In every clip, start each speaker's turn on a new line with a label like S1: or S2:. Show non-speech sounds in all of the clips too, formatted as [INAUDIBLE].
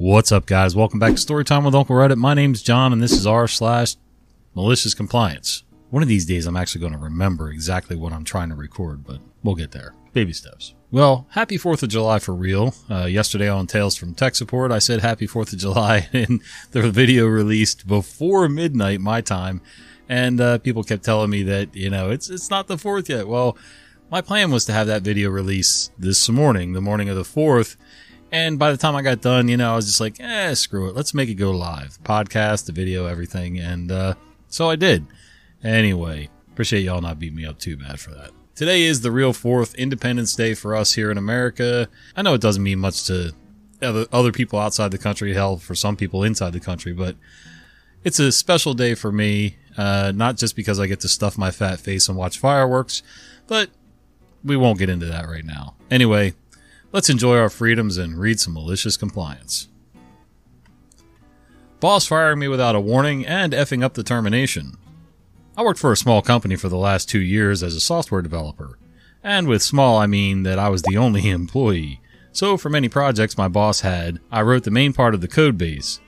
S1: What's up, guys? Welcome back to Storytime with Uncle Reddit. My name's John, and this is r slash malicious compliance. One of these days, I'm actually going to remember exactly what I'm trying to record, but we'll get there. Baby steps. Well, happy 4th of July for real. Uh, yesterday on Tales from Tech Support, I said happy 4th of July, [LAUGHS] and the video released before midnight my time, and uh, people kept telling me that, you know, it's, it's not the 4th yet. Well, my plan was to have that video release this morning, the morning of the 4th, and by the time I got done, you know, I was just like, eh, screw it. Let's make it go live. Podcast, the video, everything. And, uh, so I did. Anyway, appreciate y'all not beating me up too bad for that. Today is the real fourth Independence Day for us here in America. I know it doesn't mean much to other, people outside the country, hell, for some people inside the country, but it's a special day for me. Uh, not just because I get to stuff my fat face and watch fireworks, but we won't get into that right now. Anyway, Let's enjoy our freedoms and read some malicious compliance. Boss firing me without a warning and effing up the termination. I worked for a small company for the last two years as a software developer. And with small, I mean that I was the only [LAUGHS] employee. So for many projects my boss had, I wrote the main part of the code base.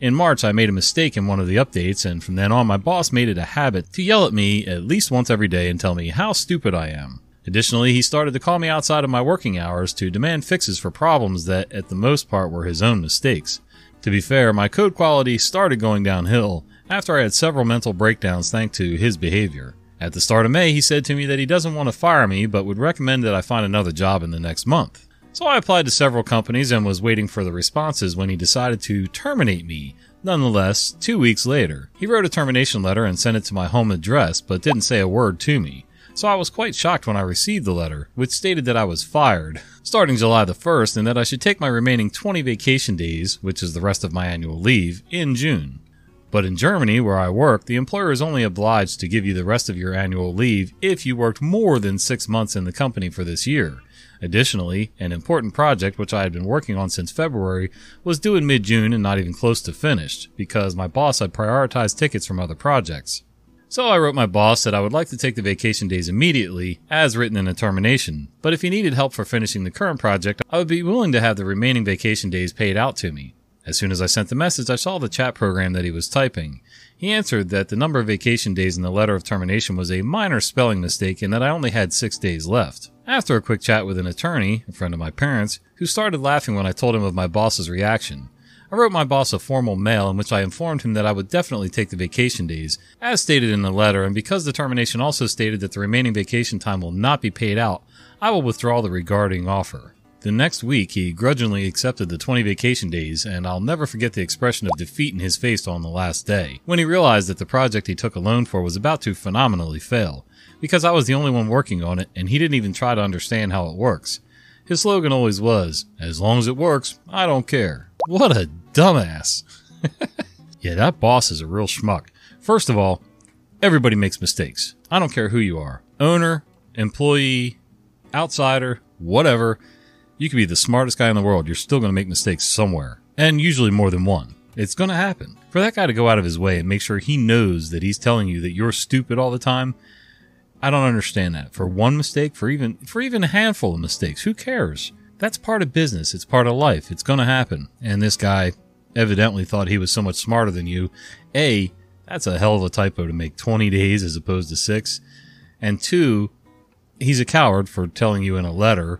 S1: In March, I made a mistake in one of the updates, and from then on, my boss made it a habit to yell at me at least once every day and tell me how stupid I am. Additionally, he started to call me outside of my working hours to demand fixes for problems that, at the most part, were his own mistakes. To be fair, my code quality started going downhill after I had several mental breakdowns thanks to his behavior. At the start of May, he said to me that he doesn't want to fire me but would recommend that I find another job in the next month. So I applied to several companies and was waiting for the responses when he decided to terminate me. Nonetheless, two weeks later, he wrote a termination letter and sent it to my home address but didn't say a word to me so I was quite shocked when I received the letter, which stated that I was fired, starting July the 1st, and that I should take my remaining 20 vacation days, which is the rest of my annual leave, in June. But in Germany, where I work, the employer is only obliged to give you the rest of your annual leave if you worked more than six months in the company for this year. Additionally, an important project which I had been working on since February was due in mid June and not even close to finished, because my boss had prioritized tickets from other projects. So I wrote my boss that I would like to take the vacation days immediately, as written in the termination, but if he needed help for finishing the current project, I would be willing to have the remaining vacation days paid out to me. As soon as I sent the message, I saw the chat program that he was typing. He answered that the number of vacation days in the letter of termination was a minor spelling mistake and that I only had six days left. After a quick chat with an attorney, a friend of my parents, who started laughing when I told him of my boss's reaction, I wrote my boss a formal mail in which I informed him that I would definitely take the vacation days, as stated in the letter, and because the termination also stated that the remaining vacation time will not be paid out, I will withdraw the regarding offer. The next week, he grudgingly accepted the 20 vacation days, and I'll never forget the expression of defeat in his face on the last day, when he realized that the project he took a loan for was about to phenomenally fail, because I was the only one working on it, and he didn't even try to understand how it works. His slogan always was, as long as it works, I don't care. What a dumbass. [LAUGHS] yeah, that boss is a real schmuck. First of all, everybody makes mistakes. I don't care who you are owner, employee, outsider, whatever. You could be the smartest guy in the world. You're still going to make mistakes somewhere, and usually more than one. It's going to happen. For that guy to go out of his way and make sure he knows that he's telling you that you're stupid all the time, I don't understand that. For one mistake, for even for even a handful of mistakes, who cares? That's part of business. It's part of life. It's going to happen. And this guy evidently thought he was so much smarter than you. A, that's a hell of a typo to make 20 days as opposed to six. And two, he's a coward for telling you in a letter.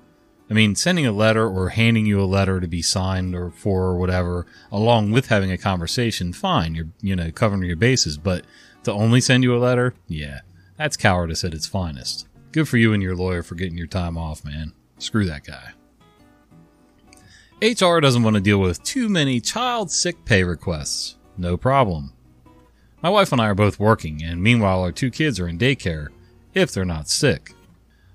S1: I mean, sending a letter or handing you a letter to be signed or for or whatever, along with having a conversation, fine. You're, you know, covering your bases. But to only send you a letter, yeah, that's cowardice at its finest. Good for you and your lawyer for getting your time off, man. Screw that guy. HR doesn't want to deal with too many child sick pay requests. No problem. My wife and I are both working, and meanwhile, our two kids are in daycare, if they're not sick.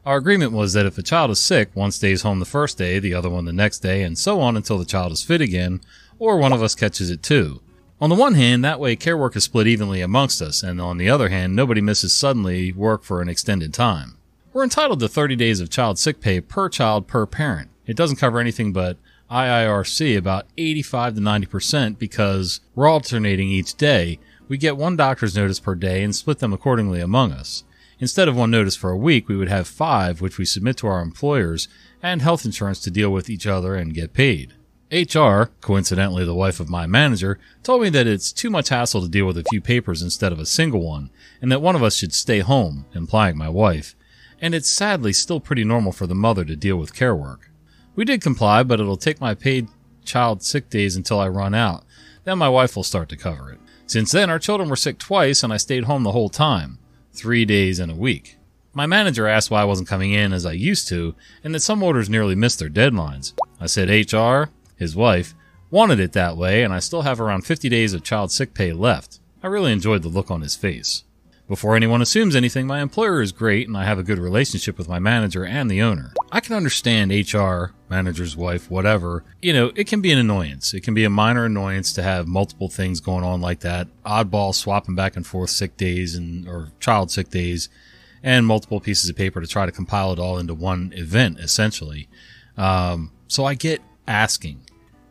S1: Our agreement was that if a child is sick, one stays home the first day, the other one the next day, and so on until the child is fit again, or one of us catches it too. On the one hand, that way care work is split evenly amongst us, and on the other hand, nobody misses suddenly work for an extended time. We're entitled to 30 days of child sick pay per child per parent. It doesn't cover anything but IIRC about 85 to 90% because we're alternating each day. We get one doctor's notice per day and split them accordingly among us. Instead of one notice for a week, we would have five, which we submit to our employers and health insurance to deal with each other and get paid. HR, coincidentally the wife of my manager, told me that it's too much hassle to deal with a few papers instead of a single one, and that one of us should stay home, implying my wife. And it's sadly still pretty normal for the mother to deal with care work. We did comply, but it'll take my paid child sick days until I run out. Then my wife will start to cover it. Since then, our children were sick twice, and I stayed home the whole time three days in a week. My manager asked why I wasn't coming in as I used to, and that some orders nearly missed their deadlines. I said HR, his wife, wanted it that way, and I still have around 50 days of child sick pay left. I really enjoyed the look on his face. Before anyone assumes anything, my employer is great and I have a good relationship with my manager and the owner. I can understand HR, manager's wife, whatever. You know, it can be an annoyance. It can be a minor annoyance to have multiple things going on like that. Oddball swapping back and forth sick days and, or child sick days and multiple pieces of paper to try to compile it all into one event, essentially. Um, so I get asking,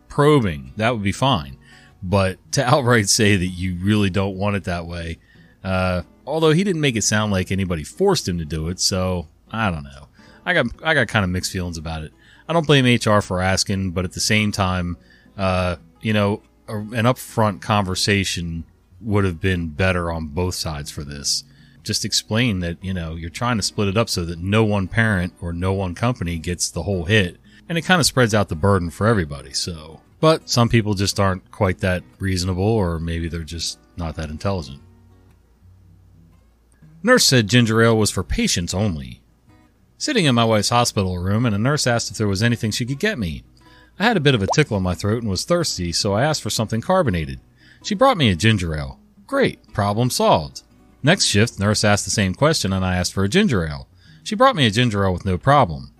S1: probing, that would be fine. But to [LAUGHS] outright say that you really don't want it that way, uh, although he didn't make it sound like anybody forced him to do it, so I don't know. I got I got kind of mixed feelings about it. I don't blame HR for asking, but at the same time, uh, you know, a, an upfront conversation would have been better on both sides for this. Just explain that you know you're trying to split it up so that no one parent or no one company gets the whole hit, and it kind of spreads out the burden for everybody. So, but some people just aren't quite that reasonable, or maybe they're just not that intelligent. Nurse said ginger ale was for patients only. Sitting in my wife's hospital room, and a nurse asked if there was anything she could get me. I had a bit of a tickle in my throat and was thirsty, so I asked for something carbonated. She brought me a ginger ale. Great, problem solved. Next shift, nurse asked the same question, and I asked for a ginger ale. She brought me a ginger ale with no problem.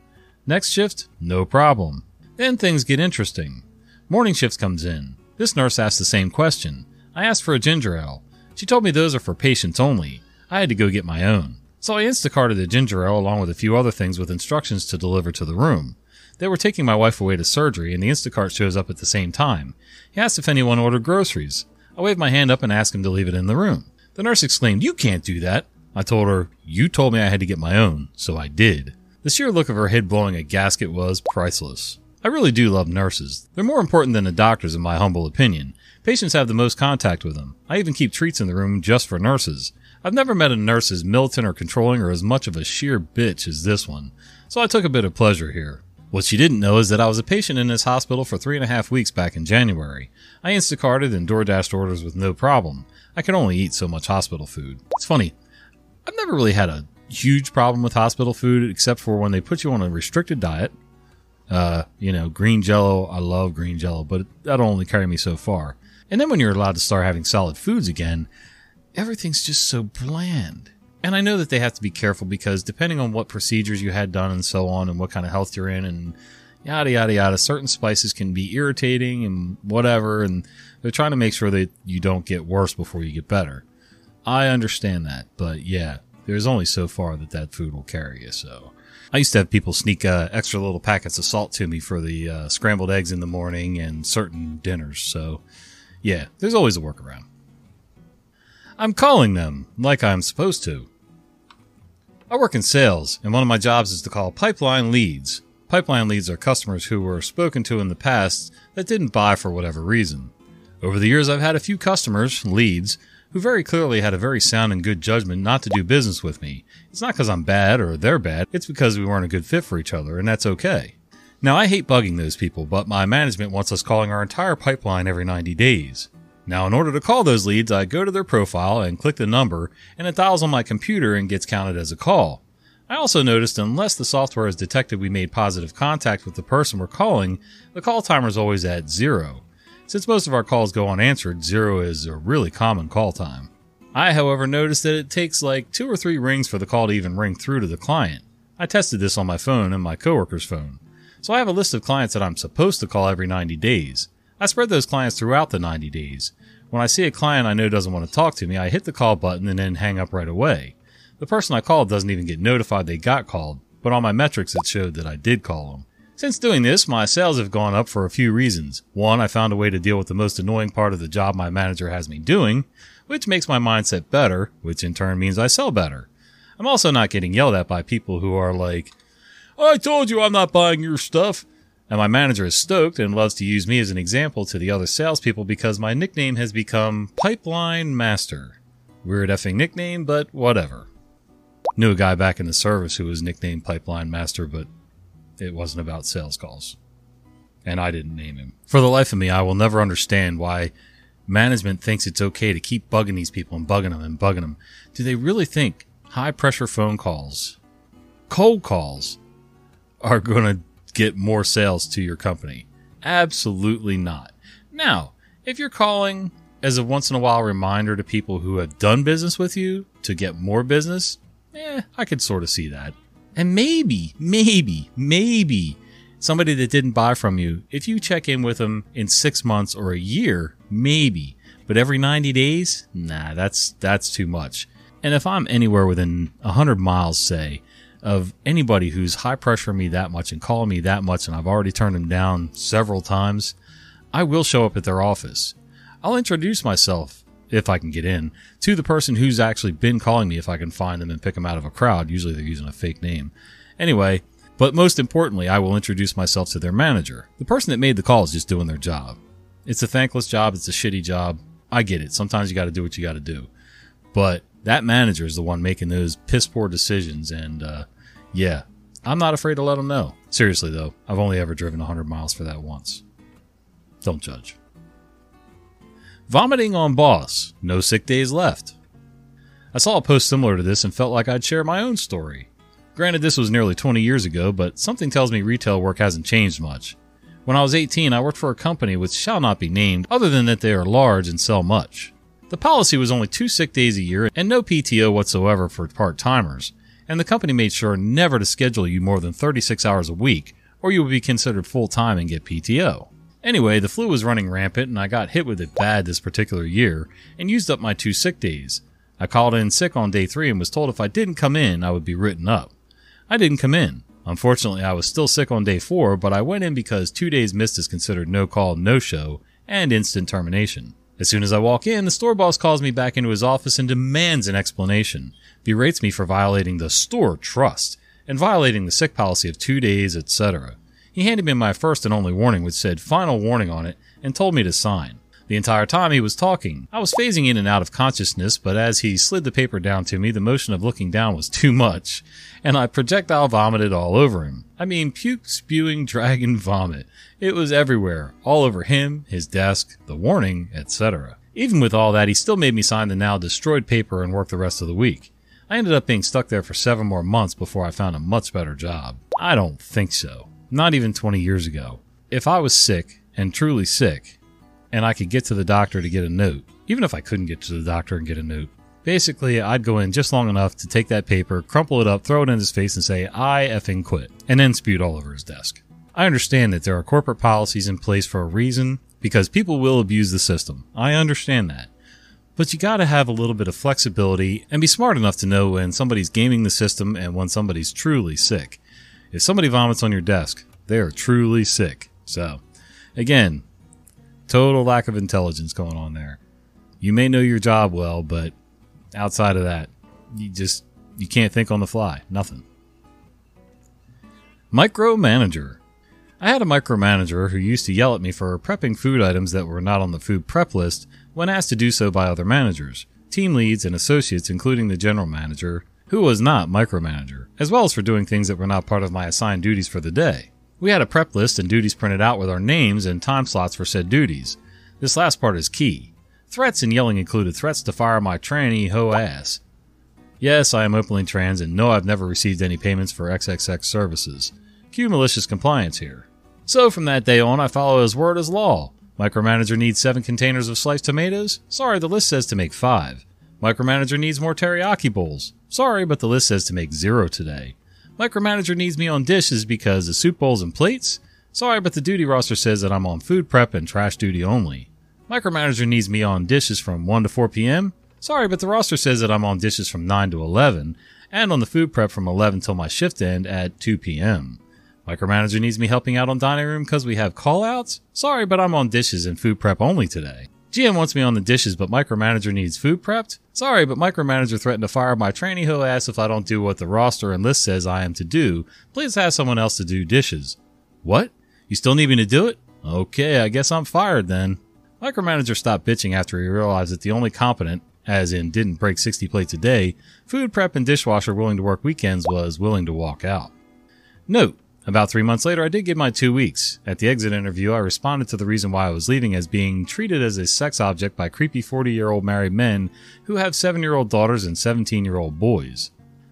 S1: Next shift, no problem. Then things get interesting. Morning shift comes in. This nurse asked the same question. I asked for a ginger ale. She told me those are for patients only. I had to go get my own. So I Instacarted a ginger ale along with a few other things with instructions to deliver to the room. They were taking my wife away to surgery, and the Instacart shows up at the same time. He asked if anyone ordered groceries. I waved my hand up and asked him to leave it in the room. The nurse exclaimed, You can't do that. I told her, You told me I had to get my own, so I did. The sheer look of her head blowing a gasket was priceless. I really do love nurses. They're more important than the doctors, in my humble opinion. Patients have the most contact with them. I even keep treats in the room just for nurses. I've never met a nurse as militant or controlling or as much of a sheer bitch as this one, so I took a bit of pleasure here. What she didn't know is that I was a patient in this hospital for three and a half weeks back in January. I Instacarted and DoorDashed orders with no problem. I could only eat so much hospital food. It's funny, I've never really had a huge problem with hospital food except for when they put you on a restricted diet. Uh, you know, green jello, I love green jello, but that'll only carry me so far. And then when you're allowed to start having solid foods again, everything's just so bland. And I know that they have to be careful because depending on what procedures you had done and so on and what kind of health you're in and yada yada yada, certain spices can be irritating and whatever and they're trying to make sure that you don't get worse before you get better. I understand that, but yeah, there's only so far that that food will carry you, so. I used to have people sneak uh, extra little packets of salt to me for the uh, scrambled eggs in the morning and certain dinners, so yeah, there's always a workaround. I'm calling them like I'm supposed to. I work in sales, and one of my jobs is to call pipeline leads. Pipeline leads are customers who were spoken to in the past that didn't buy for whatever reason. Over the years, I've had a few customers, leads, who very clearly had a very sound and good judgment not to do business with me. It's not because I'm bad or they're bad, it's because we weren't a good fit for each other, and that's okay. Now, I hate bugging those people, but my management wants us calling our entire pipeline every 90 days. Now, in order to call those leads, I go to their profile and click the number, and it dials on my computer and gets counted as a call. I also noticed unless the software has detected we made positive contact with the person we're calling, the call timer is always at zero. Since most of our calls go unanswered, zero is a really common call time. I, however, noticed that it takes like two or three rings for the call to even ring through to the client. I tested this on my phone and my coworker's phone. So I have a list of clients that I'm supposed to call every 90 days. I spread those clients throughout the 90 days. When I see a client I know doesn't want to talk to me, I hit the call button and then hang up right away. The person I called doesn't even get notified they got called, but on my metrics it showed that I did call them. Since doing this, my sales have gone up for a few reasons. One, I found a way to deal with the most annoying part of the job my manager has me doing, which makes my mindset better, which in turn means I sell better. I'm also not getting yelled at by people who are like, I told you I'm not buying your stuff. And my manager is stoked and loves to use me as an example to the other salespeople because my nickname has become Pipeline Master. Weird effing nickname, but whatever. Knew a guy back in the service who was nicknamed Pipeline Master, but it wasn't about sales calls. And I didn't name him. For the life of me, I will never understand why management thinks it's okay to keep bugging these people and bugging them and bugging them. Do they really think high pressure phone calls, cold calls, are going to get more sales to your company? Absolutely not. Now, if you're calling as a once in a while reminder to people who have done business with you to get more business, eh, I could sort of see that. And maybe, maybe, maybe somebody that didn't buy from you, if you check in with them in six months or a year, maybe. But every 90 days? Nah, that's, that's too much. And if I'm anywhere within 100 miles, say, of anybody who's high pressure me that much and calling me that much, and I've already turned them down several times, I will show up at their office. I'll introduce myself if I can get in, to the person who's actually been calling me if I can find them and pick them out of a crowd. Usually they're using a fake name. Anyway, but most importantly, I will introduce myself to their manager. The person that made the call is just doing their job. It's a thankless job. It's a shitty job. I get it. Sometimes you got to do what you got to do. But that manager is the one making those piss poor decisions. And, uh, yeah, I'm not afraid to let them know. Seriously though, I've only ever driven 100 miles for that once. Don't judge. Vomiting on boss. No sick days left. I saw a post similar to this and felt like I'd share my own story. Granted, this was nearly 20 years ago, but something tells me retail work hasn't changed much. When I was 18, I worked for a company which shall not be named, other than that they are large and sell much. The policy was only two sick days a year and no PTO whatsoever for part timers, and the company made sure never to schedule you more than 36 hours a week, or you would be considered full time and get PTO. Anyway, the flu was running rampant and I got hit with it bad this particular year and used up my two sick days. I called in sick on day three and was told if I didn't come in, I would be written up. I didn't come in. Unfortunately, I was still sick on day four, but I went in because two days missed is considered no call, no show, and instant termination. As soon as I walk in, the store boss calls me back into his office and demands an explanation, berates me for violating the store trust, and violating the sick policy of two days, etc. He handed me my first and only warning, which said final warning on it, and told me to sign. The entire time he was talking, I was phasing in and out of consciousness, but as he slid the paper down to me, the motion of looking down was too much, and I projectile vomited all over him. I mean, puke, spewing, [LAUGHS] dragon vomit. It was everywhere, all over him, his desk, the warning, etc. Even with all that, he still made me sign the now destroyed paper and work the rest of the week. I ended up being stuck there for seven more months before I found a much better job. I don't think so not even 20 years ago. If I was sick and truly sick, and I could get to the doctor to get a note, even if I couldn't get to the doctor and get a note, basically I'd go in just long enough to take that paper, crumple it up, throw it in his face, and say, I effing quit, and then spewed all over his desk. I understand that there are corporate policies in place for a reason because people will abuse the system. I understand that. But you gotta have a little bit of flexibility and be smart enough to know when somebody's gaming the system and when somebody's truly sick. If somebody vomits on your desk, they are truly sick. So, again, total lack of intelligence going on there. You may know your job well, but outside of that, you just you can't think on the fly. Nothing. Micromanager. I had a micromanager who used to yell at me for prepping food items that were not on the food prep list when asked to do so by other managers, team leads, and associates, including the general manager, who was not micromanager, as well as for doing things that were not part of my assigned duties for the day. We had a prep list and duties printed out with our names and time slots for said duties. This last part is key. Threats and yelling included threats to fire my tranny hoe ass. Yes, I am openly trans and no, I've never received any payments for XXX services. Cue malicious compliance here. So from that day on, I follow his word as law. Micromanager needs seven containers of sliced tomatoes? Sorry, the list says to make five. Micromanager needs more teriyaki bowls. Sorry, but the list says to make zero today. Micromanager needs me on dishes because of soup bowls and plates. Sorry, but the duty roster says that I'm on food prep and trash duty only. Micromanager needs me on dishes from 1 to 4 p.m. Sorry, but the roster says that I'm on dishes from 9 to 11 and on the food prep from 11 till my shift end at 2 p.m. Micromanager needs me helping out on dining room because we have callouts. Sorry, but I'm on dishes and food prep only today. GM wants me on the dishes, but micromanager needs food prepped? Sorry, but micromanager threatened to fire my trainee who ass if I don't do what the roster and list says I am to do. Please have someone else to do dishes. What? You still need me to do it? Okay, I guess I'm fired then. Micromanager stopped bitching after he realized that the only competent, as in didn't break 60 plates a day, food prep and dishwasher willing to work weekends was willing to walk out. Note, about three months later, I did get my two weeks. At the exit interview, I responded to the reason why I was leaving as being treated as a sex object by creepy 40 year old married men who have 7 year old daughters and 17 year old boys.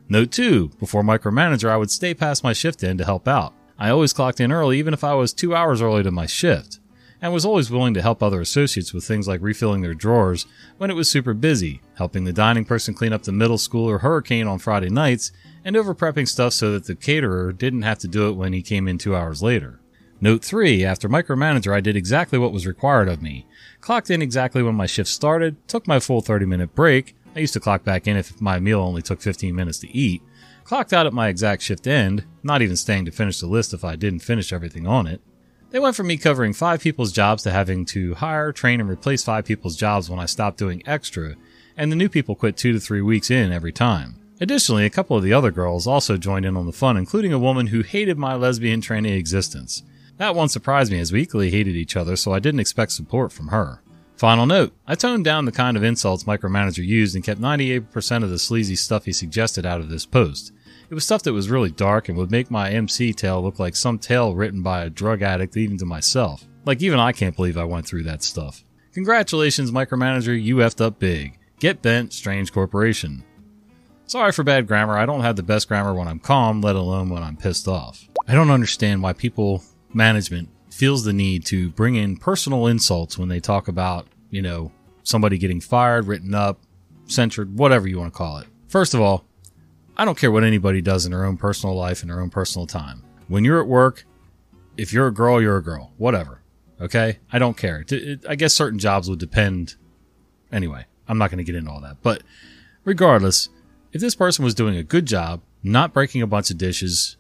S1: Note 2. Before micromanager, I would stay past my shift end to help out. I always clocked in early even if I was two hours early to my shift, and was always willing to help other associates with things like refilling their drawers when it was super busy, helping the dining person clean up the middle school or hurricane on Friday nights, and over prepping stuff so that the caterer didn't have to do it when he came in two hours later. Note 3 After micromanager, I did exactly what was required of me. Clocked in exactly when my shift started, took my full 30 minute break. I used to clock back in if my meal only took 15 minutes to eat. Clocked out at my exact shift end, not even staying to finish the list if I didn't finish everything on it. They went from me covering five people's jobs to having to hire, train, and replace five people's jobs when I stopped doing extra, and the new people quit two to three weeks in every time. Additionally, a couple of the other girls also joined in on the fun, including a woman who hated my lesbian trainee existence. That one surprised me as we equally hated each other, so I didn't expect support from her. Final note I toned down the kind of insults Micromanager used and kept 98% of the sleazy stuff he suggested out of this post. It was stuff that was really dark and would make my MC tale look like some tale written by a drug addict, even to myself. Like, even I can't believe I went through that stuff. Congratulations, Micromanager, you effed up big. Get bent, Strange Corporation. Sorry for bad grammar. I don't have the best grammar when I'm calm, let alone when I'm pissed off. I don't understand why people, management, feels the need to bring in personal insults when they talk about, you know, somebody getting fired, written up, censured, whatever you want to call it. First of all, I don't care what anybody does in their own personal life in their own personal time. When you're at work, if you're a girl, you're a girl. Whatever. Okay? I don't care. I guess certain jobs would depend. Anyway, I'm not going to get into all that. But regardless, if this person was doing a good job, not breaking a bunch of dishes,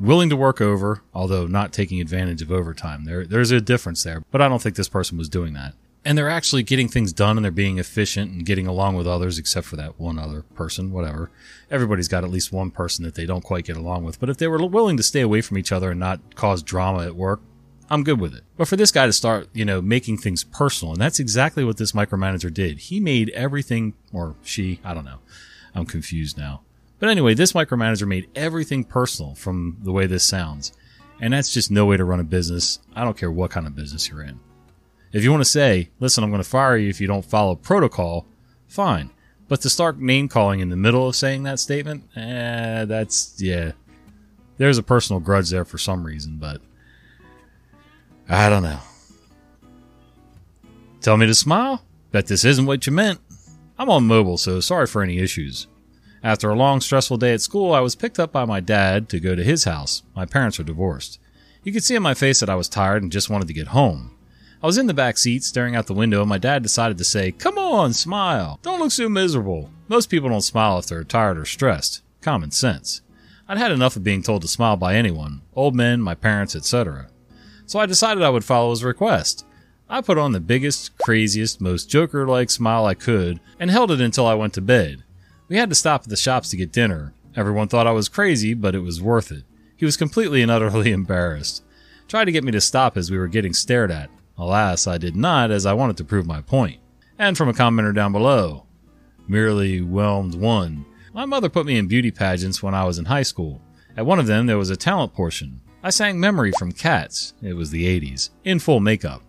S1: willing to work over, although not taking advantage of overtime, there there's a difference there. But I don't think this person was doing that. And they're actually getting things done and they're being efficient and getting along with others, except for that one other person, whatever. Everybody's got at least one person that they don't quite get along with. But if they were willing to stay away from each other and not cause drama at work, I'm good with it. But for this guy to start, you know, making things personal, and that's exactly what this micromanager did. He made everything, or she, I don't know, I'm confused now. But anyway, this micromanager made everything personal from the way this sounds. And that's just no way to run a business. I don't care what kind of business you're in. If you want to say, listen, I'm going to fire you if you don't follow protocol, fine. But to start name calling in the middle of saying that statement, eh, that's, yeah. There's a personal grudge there for some reason, but I don't know. Tell me to smile? Bet this isn't what you meant. I'm on mobile, so sorry for any issues. After a long, stressful day at school, I was picked up by my dad to go to his house. My parents are divorced. You could see on my face that I was tired and just wanted to get home. I was in the back seat staring out the window, and my dad decided to say, Come on, smile. Don't look so miserable. Most people don't smile if they're tired or stressed. Common sense. I'd had enough of being told to smile by anyone old men, my parents, etc. So I decided I would follow his request. I put on the biggest, craziest, most Joker like smile I could and held it until I went to bed. We had to stop at the shops to get dinner. Everyone thought I was crazy, but it was worth it. He was completely and utterly [LAUGHS] embarrassed. Tried to get me to stop as we were getting stared at. Alas, I did not, as I wanted to prove my point. And from a commenter down below, merely whelmed one. My mother put me in beauty pageants when I was in high school. At one of them, there was a talent portion. I sang Memory from Cats, it was the 80s, in full makeup.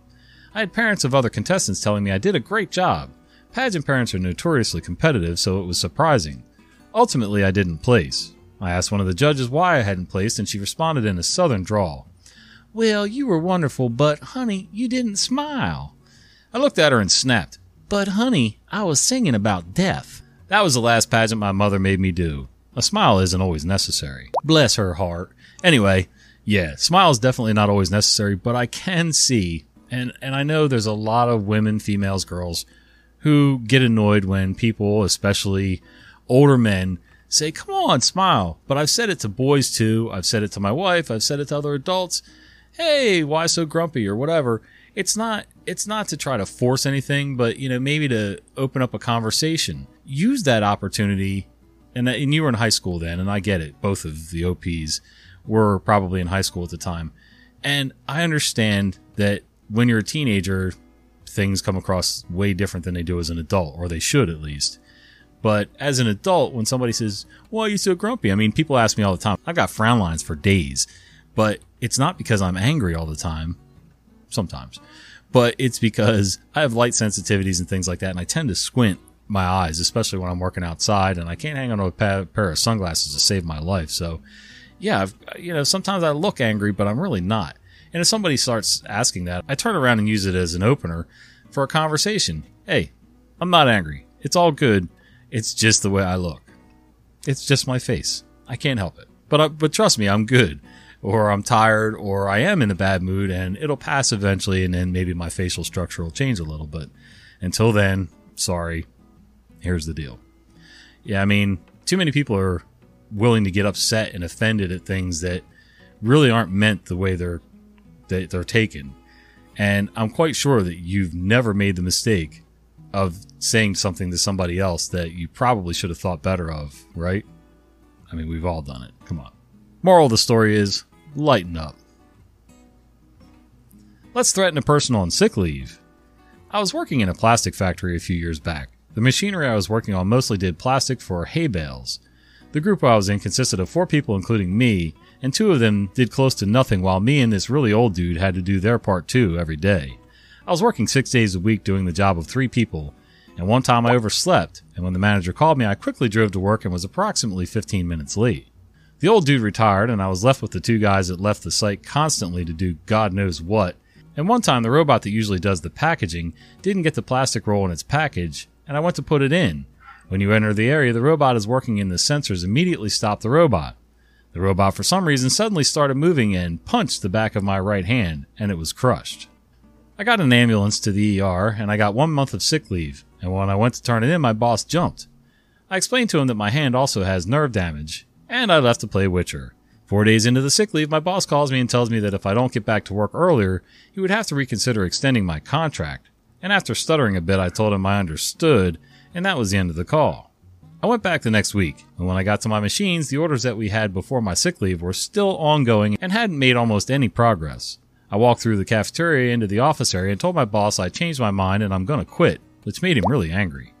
S1: I had parents of other contestants telling me I did a great job. Pageant parents are notoriously competitive, so it was surprising. Ultimately, I didn't place. I asked one of the judges why I hadn't placed, and she responded in a southern drawl. Well, you were wonderful, but honey, you didn't smile. I looked at her and snapped. But honey, I was singing about death. That was the last pageant my mother made me do. A smile isn't always necessary. Bless her heart. Anyway, yeah, smile is definitely not always necessary, but I can see and and I know there's a lot of women, females, girls who get annoyed when people, especially older men, say, "Come on, smile." But I've said it to boys too. I've said it to my wife. I've said it to other adults. Hey, why so grumpy or whatever. It's not it's not to try to force anything, but you know, maybe to open up a conversation. Use that opportunity. And, and you were in high school then, and I get it. Both of the OPs were probably in high school at the time And I understand that when you're a teenager, things come across way different than they do as an adult, or they should at least. But as an adult, when somebody says, Why are you so grumpy? I mean, people ask me all the time. I've got frown lines for days, but it's not because I'm angry all the time. Sometimes. But it's because I have light sensitivities and things like that, and I tend to squint my eyes, especially when I'm working outside, and I can't hang on to a pair of sunglasses to save my life. So, yeah, I've, you know, sometimes I look angry, but I'm really not. And if somebody starts asking that, I turn around and use it as an opener for a conversation. Hey, I'm not angry. It's all good. It's just the way I look. It's just my face. I can't help it. But uh, but trust me, I'm good. Or I'm tired, or I am in a bad mood, and it'll pass eventually, and then maybe my facial structure will change a little. But until then, sorry. Here's the deal. Yeah, I mean, too many people are willing to get upset and offended at things that really aren't meant the way they're that they're taken. And I'm quite sure that you've never made the mistake of saying something to somebody else that you probably should have thought better of, right? I mean, we've all done it. Come on. Moral of the story is lighten up. Let's threaten a person on sick leave. I was working in a plastic factory a few years back. The machinery I was working on mostly did plastic for hay bales. The group I was in consisted of four people, including me, and two of them did close to nothing, while me and this really old dude had to do their part too every day. I was working six days a week doing the job of three people, and one time I overslept, and when the manager called me, I quickly drove to work and was approximately 15 minutes late. The old dude retired, and I was left with the two guys that left the site constantly to do God knows what. And one time, the robot that usually does the packaging didn't get the plastic roll in its package, and I went to put it in. When you enter the area, the robot is working and the sensors immediately stop the robot. The robot, for some reason, suddenly started moving and punched the back of my right hand, and it was crushed. I got an ambulance to the ER and I got one month of sick leave, and when I went to turn it in, my boss jumped. I explained to him that my hand also has nerve damage, and I left to play Witcher. Four days into the sick leave, my boss calls me and tells me that if I don't get back to work earlier, he would have to reconsider extending my contract. And after stuttering a bit, I told him I understood, and that was the end of the call. I went back the next week, and when I got to my machines, the orders that we had before my sick leave were still ongoing and hadn't made almost any progress. I walked through the cafeteria into the office area and told my boss I changed my mind and I'm gonna quit, which made him really angry.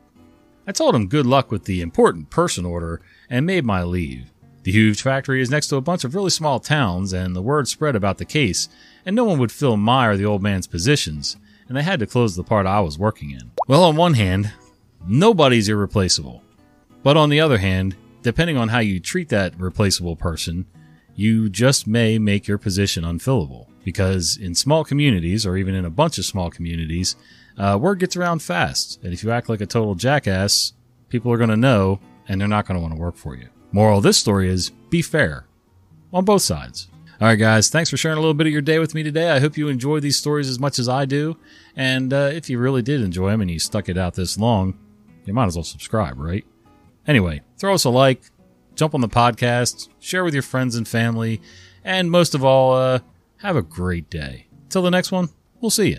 S1: I told him good luck with the important person order and made my leave. The huge factory is next to a bunch of really small towns, and the word spread about the case, and no one would fill my or the old man's positions, and they had to close the part I was working in. Well, on one hand, nobody's irreplaceable. But on the other hand, depending on how you treat that replaceable person, you just may make your position unfillable. Because in small communities, or even in a bunch of small communities, uh, word gets around fast. And if you act like a total jackass, people are going to know and they're not going to want to work for you. Moral of this story is be fair on both sides. All right, guys, thanks for sharing a little bit of your day with me today. I hope you enjoy these stories as much as I do. And uh, if you really did enjoy them and you stuck it out this long, you might as well subscribe, right? Anyway, throw us a like, jump on the podcast, share with your friends and family, and most of all, uh, have a great day. Till the next one, we'll see you.